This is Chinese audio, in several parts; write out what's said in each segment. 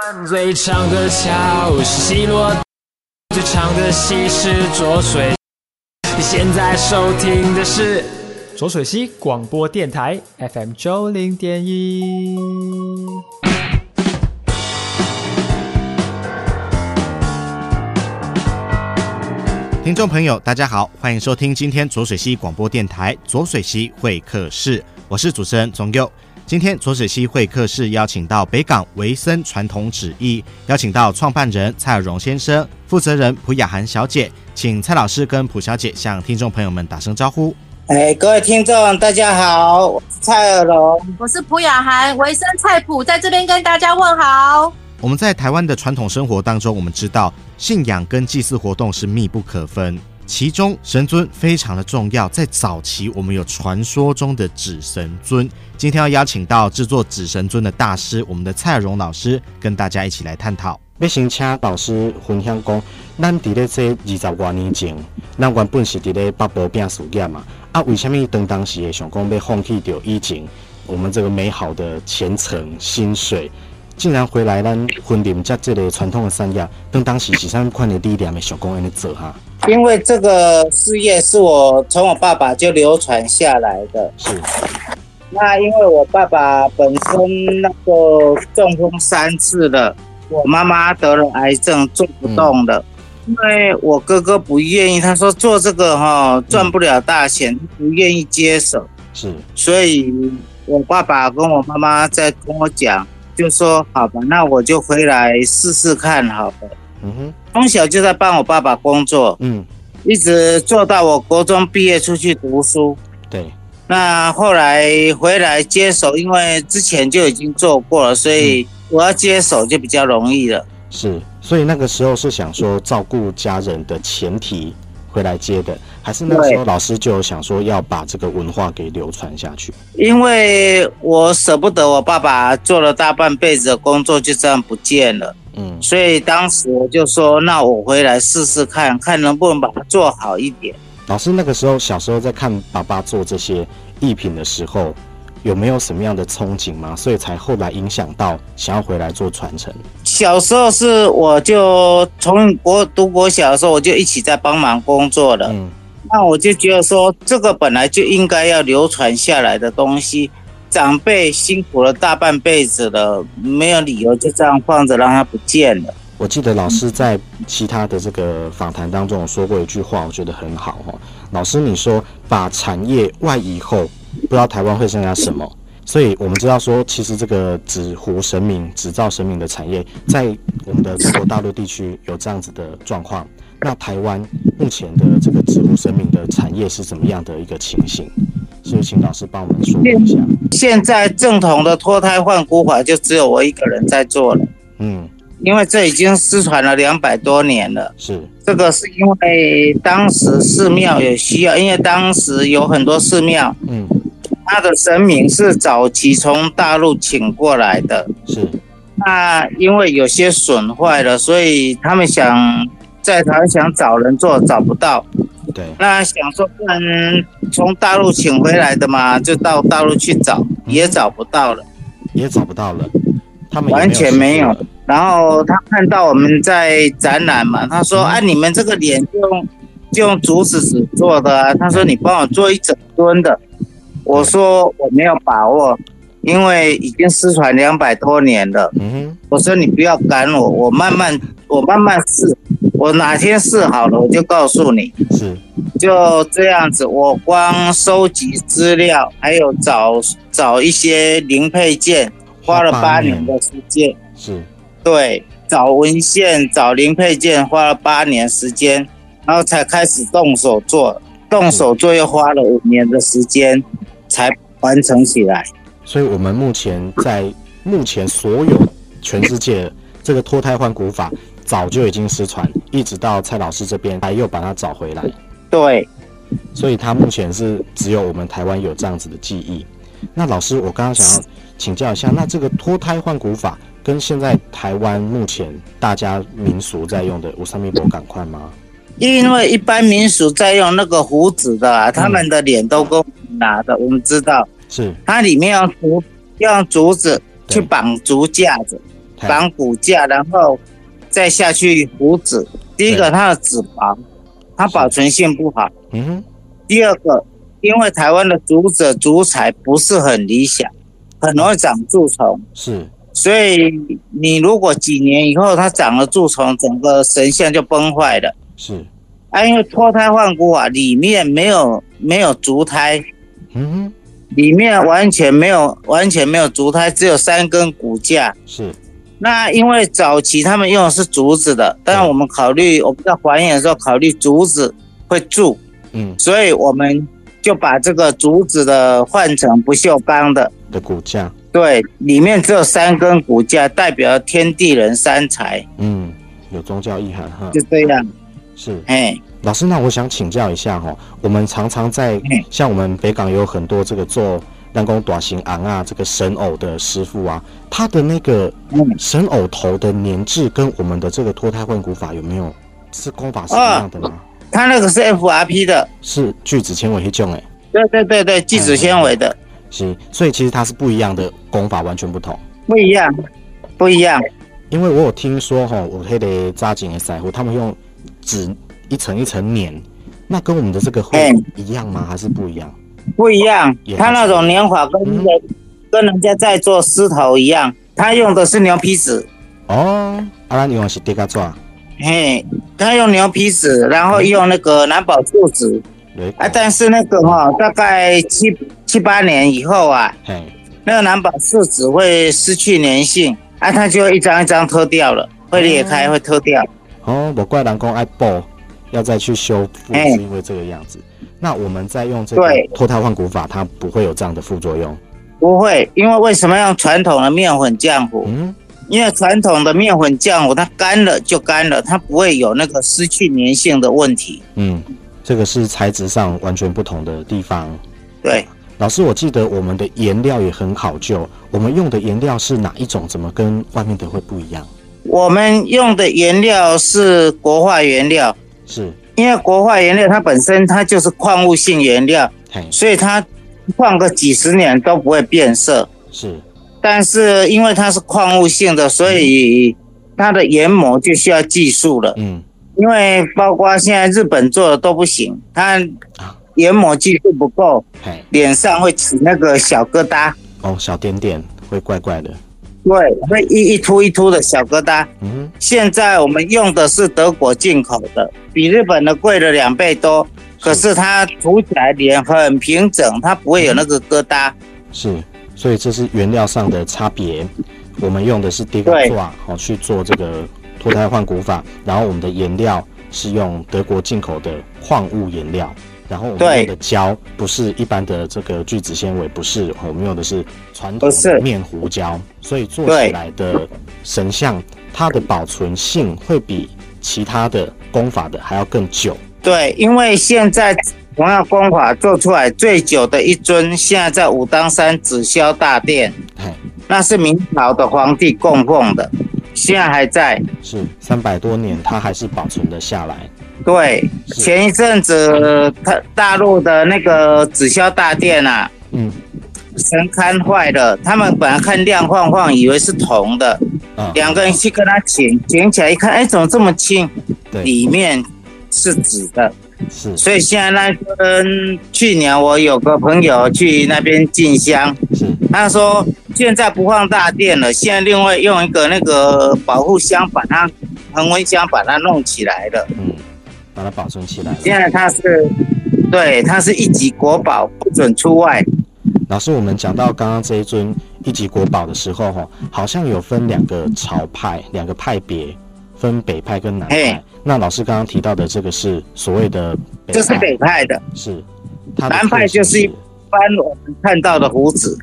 湾最长的桥是西螺，最长的溪是浊水。你现在收听的是浊水溪广播电台 FM 九零点一。听众朋友，大家好，欢迎收听今天浊水溪广播电台浊水溪会客室，我是主持人宗佑。今天左水溪会客室邀请到北港维森传统旨意，邀请到创办人蔡尔荣先生、负责人蒲雅涵小姐，请蔡老师跟蒲小姐向听众朋友们打声招呼。哎，各位听众，大家好，我是蔡尔荣，我是蒲雅涵，维森菜谱在这边跟大家问好。我们在台湾的传统生活当中，我们知道信仰跟祭祀活动是密不可分，其中神尊非常的重要。在早期，我们有传说中的纸神尊。今天要邀请到制作纸神尊的大师，我们的蔡荣老师，跟大家一起来探讨。要先请老师分享讲，咱伫咧这二十多年前，咱原本是伫咧北部拼事业嘛，啊，为什么当当时会想讲要放弃掉以前我们这个美好的前程薪水？竟然回来，咱婚礼在这里传统的产业，当当时是啥款的力量的小工人的做哈？因为这个事业是我从我爸爸就流传下来的。是。那因为我爸爸本身那个中风三次了，我妈妈得了癌症做不动了，嗯、因为我哥哥不愿意，他说做这个哈赚不了大钱，嗯、不愿意接手。是。所以我爸爸跟我妈妈在跟我讲。就说好吧，那我就回来试试看，好了。嗯哼，从小就在帮我爸爸工作，嗯，一直做到我国中毕业出去读书。对，那后来回来接手，因为之前就已经做过了，所以我要接手就比较容易了。是，所以那个时候是想说照顾家人的前提。回来接的，还是那个时候老师就想说要把这个文化给流传下去。因为我舍不得我爸爸做了大半辈子的工作就这样不见了，嗯，所以当时我就说，那我回来试试看看能不能把它做好一点。老师那个时候小时候在看爸爸做这些艺品的时候。有没有什么样的憧憬吗？所以才后来影响到想要回来做传承。小时候是我就从国读国小的时候，我就一起在帮忙工作的。嗯，那我就觉得说，这个本来就应该要流传下来的东西，长辈辛苦了大半辈子了，没有理由就这样放着让它不见了。我记得老师在其他的这个访谈当中说过一句话，我觉得很好哈。老师你说把产业外移后。不知道台湾会剩下什么，所以我们知道说，其实这个纸糊神明、纸造神明的产业，在我们的中国大陆地区有这样子的状况。那台湾目前的这个纸糊神明的产业是怎么样的一个情形？是不是请老师帮我们说一下？现在正统的脱胎换骨法就只有我一个人在做了。嗯。因为这已经失传了两百多年了，是。这个是因为当时寺庙有需要，因为当时有很多寺庙，嗯，他的神明是早期从大陆请过来的，是，那因为有些损坏了，所以他们想在台湾想找人做，找不到，对，那想说不然从大陆请回来的嘛，就到大陆去找，也找不到了，也找不到了，他们完全没有。然后他看到我们在展览嘛，他说：“啊，你们这个脸就用就用竹子纸做的啊。”他说：“你帮我做一整尊的。”我说：“我没有把握，因为已经失传两百多年了。”嗯，我说：“你不要赶我，我慢慢我慢慢试，我哪天试好了我就告诉你。”是，就这样子，我光收集资料，还有找找一些零配件，花了八年的时间。是。对，找文献、找零配件，花了八年时间，然后才开始动手做。动手做又花了五年的时间，才完成起来。所以，我们目前在目前所有全世界这个脱胎换骨法，早就已经失传，一直到蔡老师这边，才又把它找回来。对，所以他目前是只有我们台湾有这样子的记忆。那老师，我刚刚想要请教一下，那这个脱胎换骨法。跟现在台湾目前大家民俗在用的有什么不同吗？因为一般民俗在用那个胡子的，啊，他们的脸都够拿的，我们知道。是。它里面用竹用竹子去绑竹架子，绑骨架，然后再下去补子。第一个，它的脂肪，它保存性不好。嗯哼。第二个，因为台湾的竹子竹材不是很理想，很容易长蛀虫。是。所以你如果几年以后它长了蛀虫，整个神像就崩坏了。是。啊，因为脱胎换骨啊，里面没有没有竹胎。嗯哼。里面完全没有，完全没有竹胎，只有三根骨架。是，那因为早期他们用的是竹子的，但我们考虑，我们在还原的时候考虑竹子会蛀，嗯，所以我们就把这个竹子的换成不锈钢的的骨架。对，里面只有三根骨架，代表天地人三才。嗯，有宗教意涵哈。就这样。是，哎。老师，那我想请教一下哈，我们常常在像我们北港有很多这个做人工短型昂啊，这个神偶的师傅啊，他的那个神偶头的粘制跟我们的这个脱胎换骨法有没有是功法是一样的吗？哦、他那个是 FRP 的，是聚酯纤维黑种哎，对对对对，聚酯纤维的、嗯，是，所以其实它是不一样的功法，完全不同，不一样，不一样，因为我有听说哈，我黑的扎紧的腮胡他们用纸。一层一层粘，那跟我们的这个会一样吗？欸、还是不一样？不一样，他那种粘法跟人、嗯、跟人家在做狮头一样，他用的是牛皮纸。哦，阿拉用的是迪卡抓。嘿，他用牛皮纸，然后用那个蓝宝树脂。嗯、啊，但是那个哈、哦，大概七七八年以后啊，嘿，那个蓝宝树脂会失去粘性，啊，它就一张一张脱掉了，会裂开，会脱掉。哦，我怪人工爱爆。要再去修复，是因为这个样子。欸、那我们再用这个脱胎换骨法，它不会有这样的副作用。不会，因为为什么要用传统的面粉浆糊？嗯，因为传统的面粉浆糊它干了就干了，它不会有那个失去粘性的问题。嗯，这个是材质上完全不同的地方。对，老师，我记得我们的颜料也很考究，我们用的颜料是哪一种？怎么跟外面的会不一样？我们用的颜料是国画原料。是因为国画原料它本身它就是矿物性原料，所以它放个几十年都不会变色。是，但是因为它是矿物性的，所以它的研磨就需要技术了。嗯，因为包括现在日本做的都不行，它研磨技术不够，脸上会起那个小疙瘩。哦，小点点会怪怪的。对，会一一凸一凸的小疙瘩。嗯，现在我们用的是德国进口的，比日本的贵了两倍多。可是它涂起来脸很平整，它不会有那个疙瘩。是，所以这是原料上的差别。我们用的是低压做好去做这个脱胎换骨法，然后我们的颜料是用德国进口的矿物颜料。然后我们用的胶不是一般的这个聚酯纤维，不是，我们用的是传统的面糊胶，所以做起来的神像，它的保存性会比其他的功法的还要更久。对，因为现在同样功法做出来最久的一尊，现在在武当山紫霄大殿，那是明朝的皇帝供奉的，现在还在，是三百多年，它还是保存了下来。对，前一阵子他大陆的那个紫霄大殿啊，嗯，神龛坏了，他们本来看亮晃晃，以为是铜的，啊，两个人去跟他捡，捡起来一看，哎，怎么这么轻？对，里面是纸的，是，所以现在那跟去年我有个朋友去那边进香，是，他说现在不放大殿了，现在另外用一个那个保护箱把它恒温箱把它弄起来了，嗯。把它保存起来。现在它是，对，它是一级国宝，不准出外。老师，我们讲到刚刚这一尊一级国宝的时候，哈，好像有分两个朝派，两个派别，分北派跟南派。那老师刚刚提到的这个是所谓的北派，这是北派的，是。南派就是一般我们看到的胡子，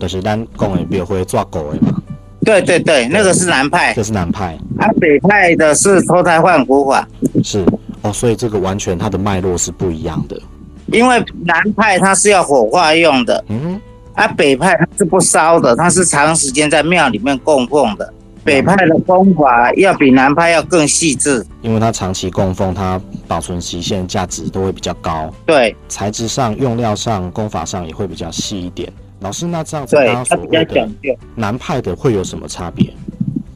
就是咱讲的庙会抓狗的嘛。对对对，那个是南派，这是南派。啊，北派的是脱胎换骨法，是。哦，所以这个完全它的脉络是不一样的，因为南派它是要火化用的，嗯，啊，北派它是不烧的，它是长时间在庙里面供奉的。北派的功法要比南派要更细致，因为它长期供奉，它保存期限价值都会比较高。对，材质上、用料上、功法上也会比较细一点。老师，那这样子刚刚所谓的南派的会有什么差别？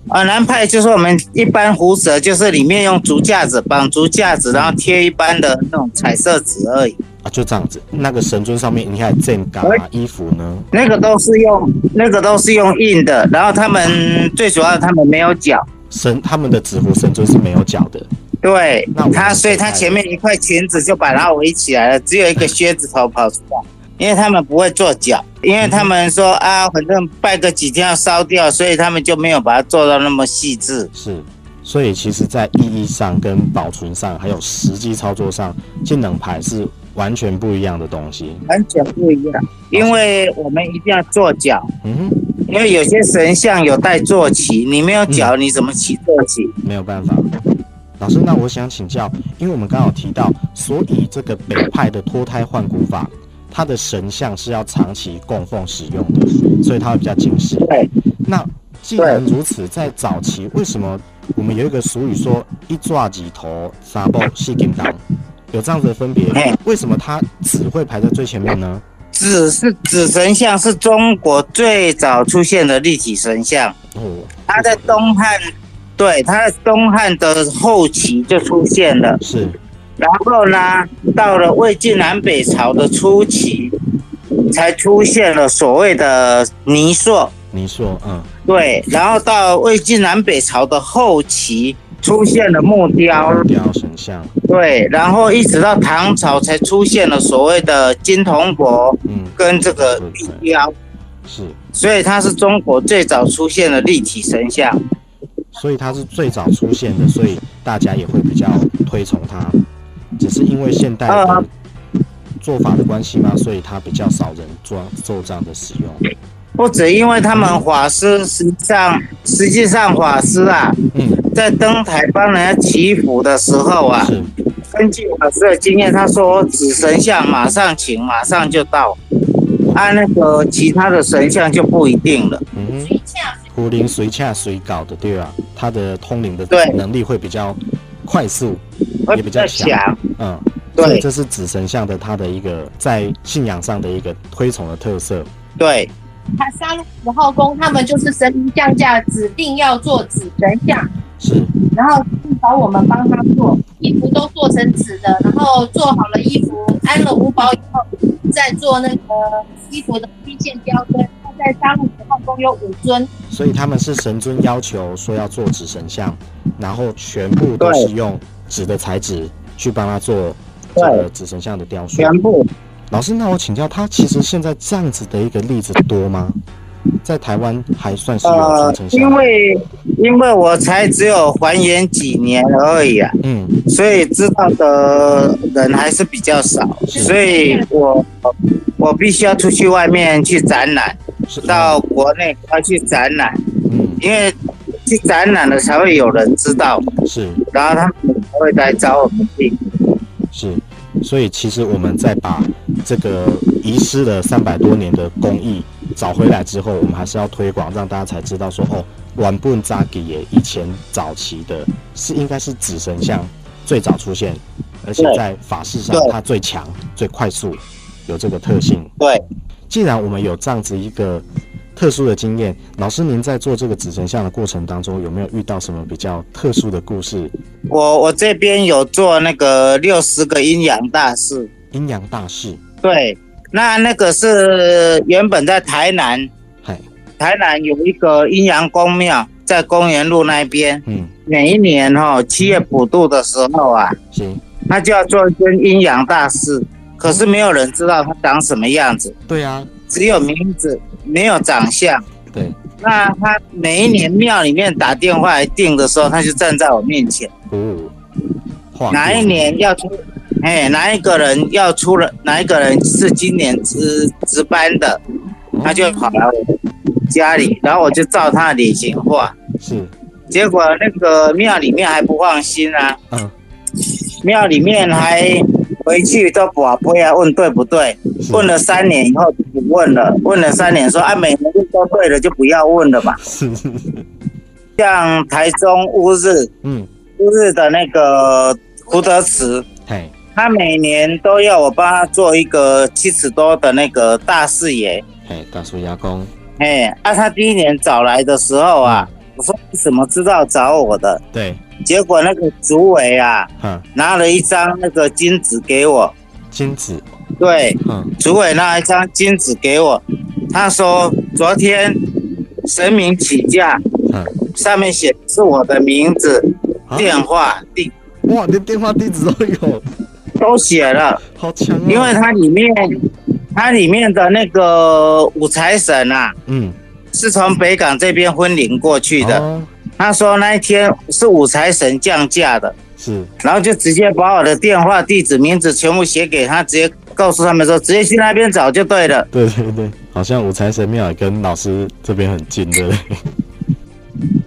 啊，南派就是我们一般胡蛇，就是里面用竹架子绑竹架子，然后贴一般的那种彩色纸而已。啊，就这样子。那个神尊上面，你看这嘎衣服呢？那个都是用那个都是用印的，然后他们最主要，他们没有脚。神他们的纸糊神尊是没有脚的。对，那他所以他前面一块裙子就把它围起来了，只有一个靴子头跑出来，因为他们不会做脚，因为他们说啊，反正拜个几天要烧掉，所以他们就没有把它做到那么细致。是，所以其实在意义上、跟保存上，还有实际操作上，金能牌是完全不一样的东西，完全不一样，因为我们一定要做脚。嗯，因为有些神像有带坐骑，你没有脚，你怎么骑坐骑？没有办法。老师，那我想请教，因为我们刚好提到，所以这个北派的脱胎换骨法，它的神像是要长期供奉使用的，所以它会比较精细。对。那既然如此，在早期为什么我们有一个俗语说“一抓几头沙包细金当”，有这样子的分别？为什么它只会排在最前面呢？纸是纸神像，是中国最早出现的立体神像。哦。它在东汉。对，它在东汉的后期就出现了，是，然后呢，到了魏晋南北朝的初期，才出现了所谓的泥塑。泥塑，嗯，对，然后到魏晋南北朝的后期，出现了木雕。木雕神像。对，然后一直到唐朝才出现了所谓的金铜箔，嗯，跟这个玉雕。是，所以它是中国最早出现的立体神像。所以它是最早出现的，所以大家也会比较推崇它。只是因为现代的做法的关系吗，所以它比较少人做做这样的使用。不止因为他们法师实际上实际上法师啊，嗯，在登台帮人家祈福的时候啊，根据法师的经验，他说纸神像马上请，马上就到，按那个其他的神像就不一定了。嗯。福灵随洽随搞的，对吧？他的通灵的能力会比较快速，也比较强。嗯，对，这是纸神像的它的一个在信仰上的一个推崇的特色。对，他杀戮十号宫，他们就是神明降价，指定要做纸神像。是，然后找我们帮他做衣服，都做成纸的，然后做好了衣服，安了五宝以后，再做那个衣服的虚线雕刻。在沙鹿十号宫有五尊，所以他们是神尊要求说要做纸神像，然后全部都是用纸的材质去帮他做这个纸神像的雕塑。全部。老师，那我请教他，其实现在这样子的一个例子多吗？在台湾还算是有传承下来。呃，因为因为我才只有还原几年而已啊，嗯，所以知道的人还是比较少，所以我我必须要出去外面去展览。到国内要去展览，嗯，因为去展览了才会有人知道，是，然后他们才会来找我们订，是，所以其实我们在把这个遗失了三百多年的工艺找回来之后，我们还是要推广，让大家才知道说，哦，软布扎吉耶以前早期的是应该是纸神像最早出现，而且在法式上它最强、最快速，有这个特性，对。既然我们有这样子一个特殊的经验，老师您在做这个紫神像的过程当中，有没有遇到什么比较特殊的故事？我我这边有做那个六十个阴阳大士。阴阳大士。对，那那个是原本在台南，台南有一个阴阳宫庙，在公园路那边。嗯。每一年哈、哦、七月普渡的时候啊，行，他就要做一尊阴阳大士。可是没有人知道他长什么样子。对啊，只有名字，没有长相。对，那他每一年庙里面打电话来订的时候，他就站在我面前。哦。哪一年要出？哎，哪一个人要出了？哪一个人是今年值值班的？他就跑来我家里，然后我就照他的脸型画。是。结果那个庙里面还不放心啊。嗯。庙里面还。回去都不不要问对不对？问了三年以后就不问了。问了三年说啊，每年都对了就不要问了嘛。像台中乌日，嗯，乌日的那个胡德慈，嘿，他每年都要我帮他做一个七尺多的那个大视野，嘿，大树牙工，哎，啊，他第一年找来的时候啊，我说你怎么知道找我的？对，结果那个主委啊，哼，拿了一张那个金纸给我。金纸，对，嗯，主委那一张金纸给我，他说昨天神明起驾，嗯，上面写的是我的名字、啊？电话、地哇，连电话地址都有，都写了，好强哦！因为它里面，它里面的那个五财神啊，嗯，是从北港这边分灵过去的。哦。他说那一天是五财神降价的，是，然后就直接把我的电话、地址、名字全部写给他，直接告诉他们说，直接去那边找就对了。对对对，好像五财神庙也跟老师这边很近，对不对？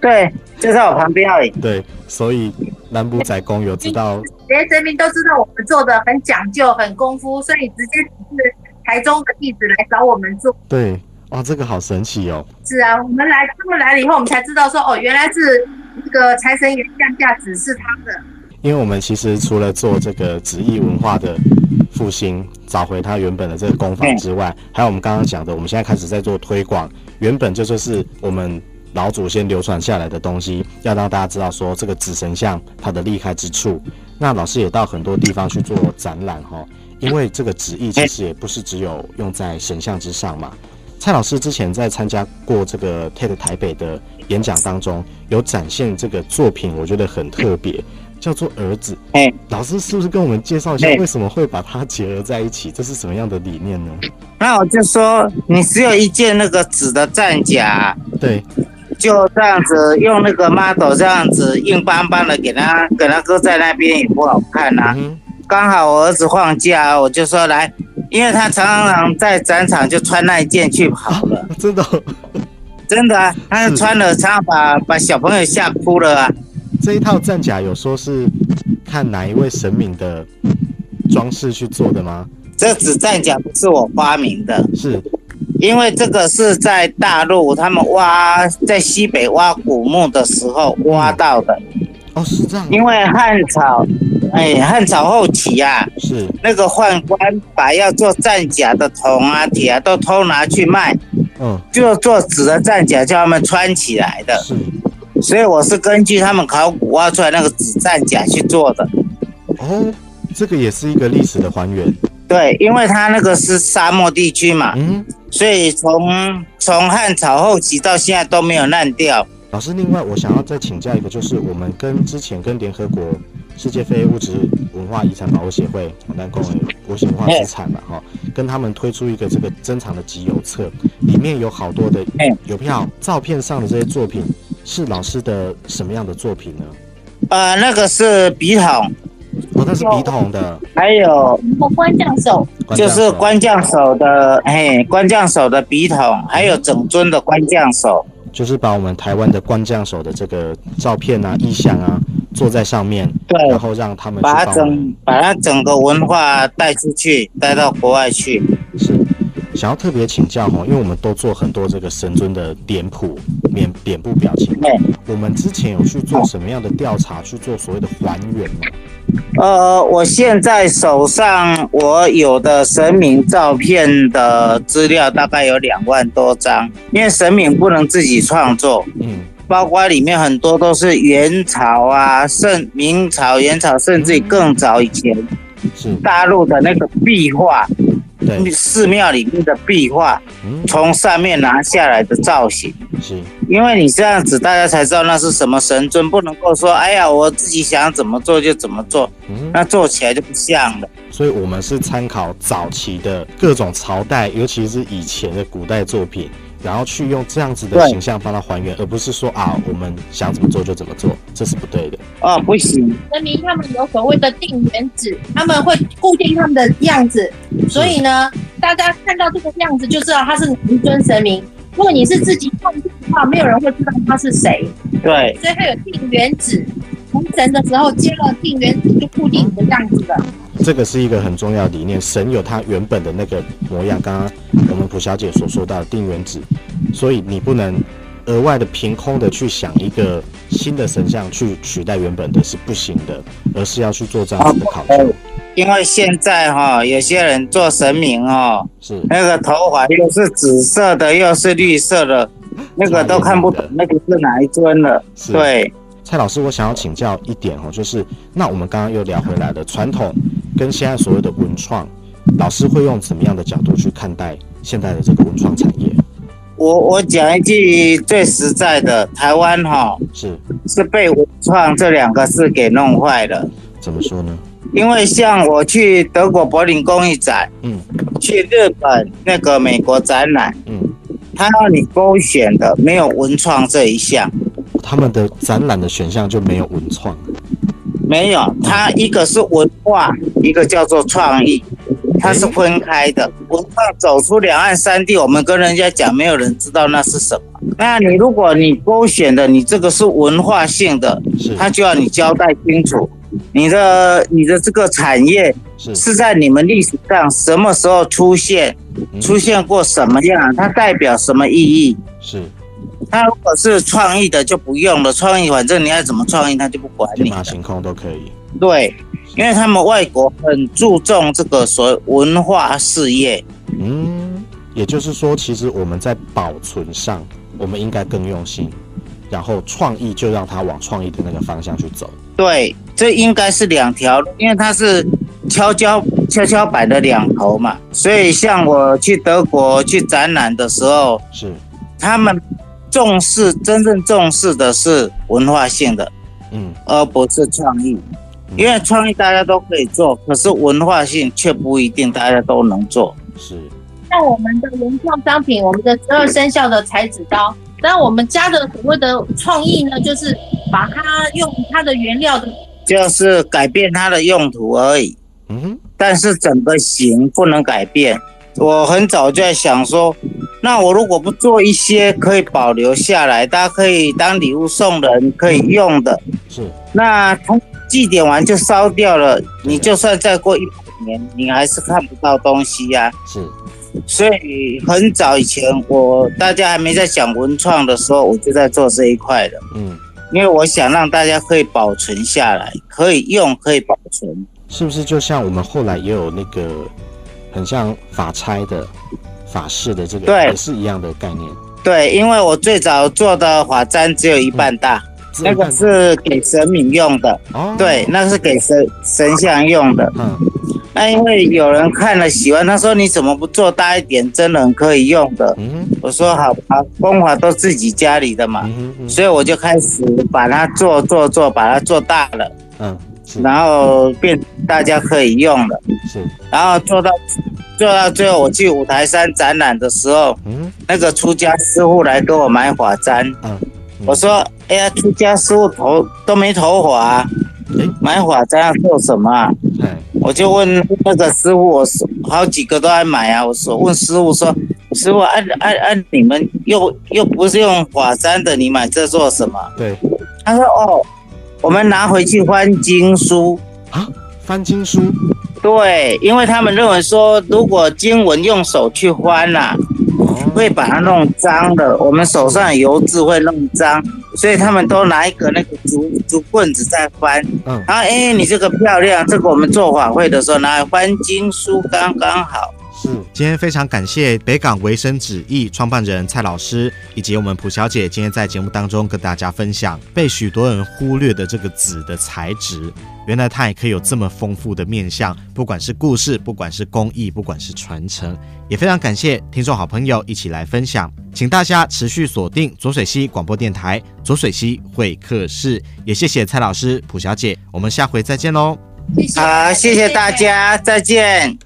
对，就在我旁边而已。对，所以南部仔公有知道，连神明都知道我们做的很讲究、很功夫，所以直接是台中的弟子来找我们做。对，哇，这个好神奇哦。是啊，我们来，他们来了以后，我们才知道说，哦，原来是那个财神爷降价指示他的。因为我们其实除了做这个纸艺文化的复兴，找回它原本的这个功法之外，还有我们刚刚讲的，我们现在开始在做推广，原本这就是我们老祖先流传下来的东西，要让大家知道说这个纸神像它的厉害之处。那老师也到很多地方去做展览哈，因为这个纸艺其实也不是只有用在神像之上嘛。蔡老师之前在参加过这个 TED 台北的演讲当中，有展现这个作品，我觉得很特别。叫做儿子，哎，老师是不是跟我们介绍一下哎为什么会把它结合在一起？这是什么样的理念呢？那我就说，你只有一件那个纸的战甲，对，就这样子用那个 model 这样子硬邦邦的给他给他搁在那边也不好看呐、啊。嗯刚好我儿子放假，我就说来，因为他常常在展场就穿那一件去跑了，哼，真的哦，真的啊，他穿了常常把把小朋友吓哭了啊。这一套战甲有说是看哪一位神明的装饰去做的吗？这纸战甲不是我发明的，是，因为这个是在大陆他们挖在西北挖古墓的时候挖到的，哦，是这样，因为汉朝，哎，汉朝后期啊，是，那个宦官把要做战甲的铜啊、铁啊都偷拿去卖，嗯，就做纸的战甲叫他们穿起来的。是，所以我是根据他们考古挖出来那个纸战甲去做的。哦，这个也是一个历史的还原，对，因为它那个是沙漠地区嘛，嗯，所以从从汉朝后期到现在都没有烂掉。老师，另外我想要再请教一个，就是我们跟之前跟联合国世界非物质文化遗产保护协会，我们公有国际文化资产嘛，哈，跟他们推出一个这个珍藏的集邮册，里面有好多的邮票，照片上的这些作品是老师的什么样的作品呢？呃，那个是笔筒，哦，那是笔筒的，还有我官将手，就是官将手的，嘿，官将手的笔筒，还有整尊的官将手。就是把我们台湾的官将手的这个照片啊、意象啊，做在上面，对，然后让他们把整把它整个文化带出去，带到国外去。是想要特别请教哈，因为我们都做很多这个神尊的脸谱、脸脸部表情，对，我们之前有去做什么样的调查，去做所谓的还原吗？呃，我现在手上我有的神明照片的资料大概有两万多张，因为神明不能自己创作，嗯，包括里面很多都是元朝啊、甚明朝、元朝，甚至更早以前是，大陆的那个壁画，对，寺庙里面的壁画，嗯，从上面拿下来的造型。是，因为你这样子，大家才知道那是什么神尊，不能够说，哎呀，我自己想怎么做就怎么做，嗯，那做起来就不像了。所以我们是参考早期的各种朝代，尤其是以前的古代作品，然后去用这样子的形象帮他还原，而不是说啊，我们想怎么做就怎么做，这是不对的。啊，不行，神明他们有所谓的定原子，他们会固定他们的样子，所以呢，大家看到这个样子就知道他是哪一尊神明。如果你是自己创作的话，没有人会知道他是谁，对，所以他有定原子。从神的时候接了定原子，就固定你的样子了。这个是一个很重要的理念，神有他原本的那个模样，刚刚我们卜小姐所说到的定原子，所以你不能额外的凭空的去想一个新的神像去取代原本的是不行的，而是要去做这样子的考究。因为现在哈、哦，有些人做神明哦，是那个头环又是紫色的，又是绿色的，那个都看不懂，那个是哪一尊了？是对，蔡老师，我想要请教一点哦，就是那我们刚刚又聊回来了，传统跟现在所谓的文创，老师会用怎么样的角度去看待现在的这个文创产业？我我讲一句最实在的，台湾哈是是被文创这两个字给弄坏了。怎么说呢？因为像我去德国柏林工艺展，嗯，去日本那个美国展览，嗯，他要你勾选的没有文创这一项，他们的展览的选项就没有文创，没有，它一个是文化，一个叫做创意。它是分开的，文化走出两岸三地，我们跟人家讲，没有人知道那是什么。那你如果你勾选的，你这个是文化性的，他就要你交代清楚，你的你的这个产业是在你们历史上什么时候出现，出现过什么样，它代表什么意义？是。它如果是创意的就不用了，创意反正你爱怎么创意，他就不管你。天马行空都可以。对。因为他们外国很注重这个所谓文化事业，嗯，也就是说，其实我们在保存上，我们应该更用心，然后创意就让它往创意的那个方向去走。对，这应该是两条路，因为它是跷跷跷跷板的两头嘛，所以像我去德国去展览的时候，是他们重视真正重视的是文化性的，嗯，而不是创意。因为创意大家都可以做，可是文化性却不一定大家都能做。是，像我们的文创商品，我们的十二生肖的裁纸刀，但我们家的所谓的创意呢，就是把它用它的原料的，就是改变它的用途而已。嗯，但是整个形不能改变。我很早就在想说，那我如果不做一些可以保留下来，大家可以当礼物送人可以用的，是那从。祭典完就烧掉了，你就算再过一百年，你还是看不到东西呀、啊。是，所以很早以前，我大家还没在讲文创的时候，我就在做这一块的。嗯，因为我想让大家可以保存下来，可以用，可以保存。是不是就像我们后来也有那个很像法差的法式的这个，对，也是一样的概念。对，因为我最早做的法簪只有一半大。嗯那个是给神明用的，哦、对，那是给神神像用的。嗯，那因为有人看了喜欢，他说你怎么不做大一点，真人可以用的。嗯，我说好吧，功法都自己家里的嘛，嗯嗯、所以我就开始把它做做做，把它做大了。嗯，然后变大家可以用了。是，然后做到做到最后，我去五台山展览的时候，嗯，那个出家师傅来给我买法簪。嗯。我说：“哎呀，出家师傅头都没头发、啊，买法簪要做什么、啊？”我就问那个师傅，我说好几个都爱买啊。我说问师傅说：“师傅，按按按，你们又又不是用法簪的，你买这做什么？”对，他说：“哦，我们拿回去翻经书啊，翻经书。对，因为他们认为说，如果经文用手去翻呐、啊。”会把它弄脏的，我们手上油渍会弄脏，所以他们都拿一个那个竹竹棍子在翻。嗯，然后哎，你这个漂亮，这个我们做法会的时候拿来翻经书刚刚好。是，今天非常感谢北港维生纸艺创办人蔡老师以及我们蒲小姐，今天在节目当中跟大家分享被许多人忽略的这个纸的材质。原来它也可以有这么丰富的面相，不管是故事，不管是工艺，不管是传承，也非常感谢听众好朋友一起来分享，请大家持续锁定左水溪广播电台左水溪会客室，也谢谢蔡老师、蒲小姐，我们下回再见喽。好，谢谢大家，再见。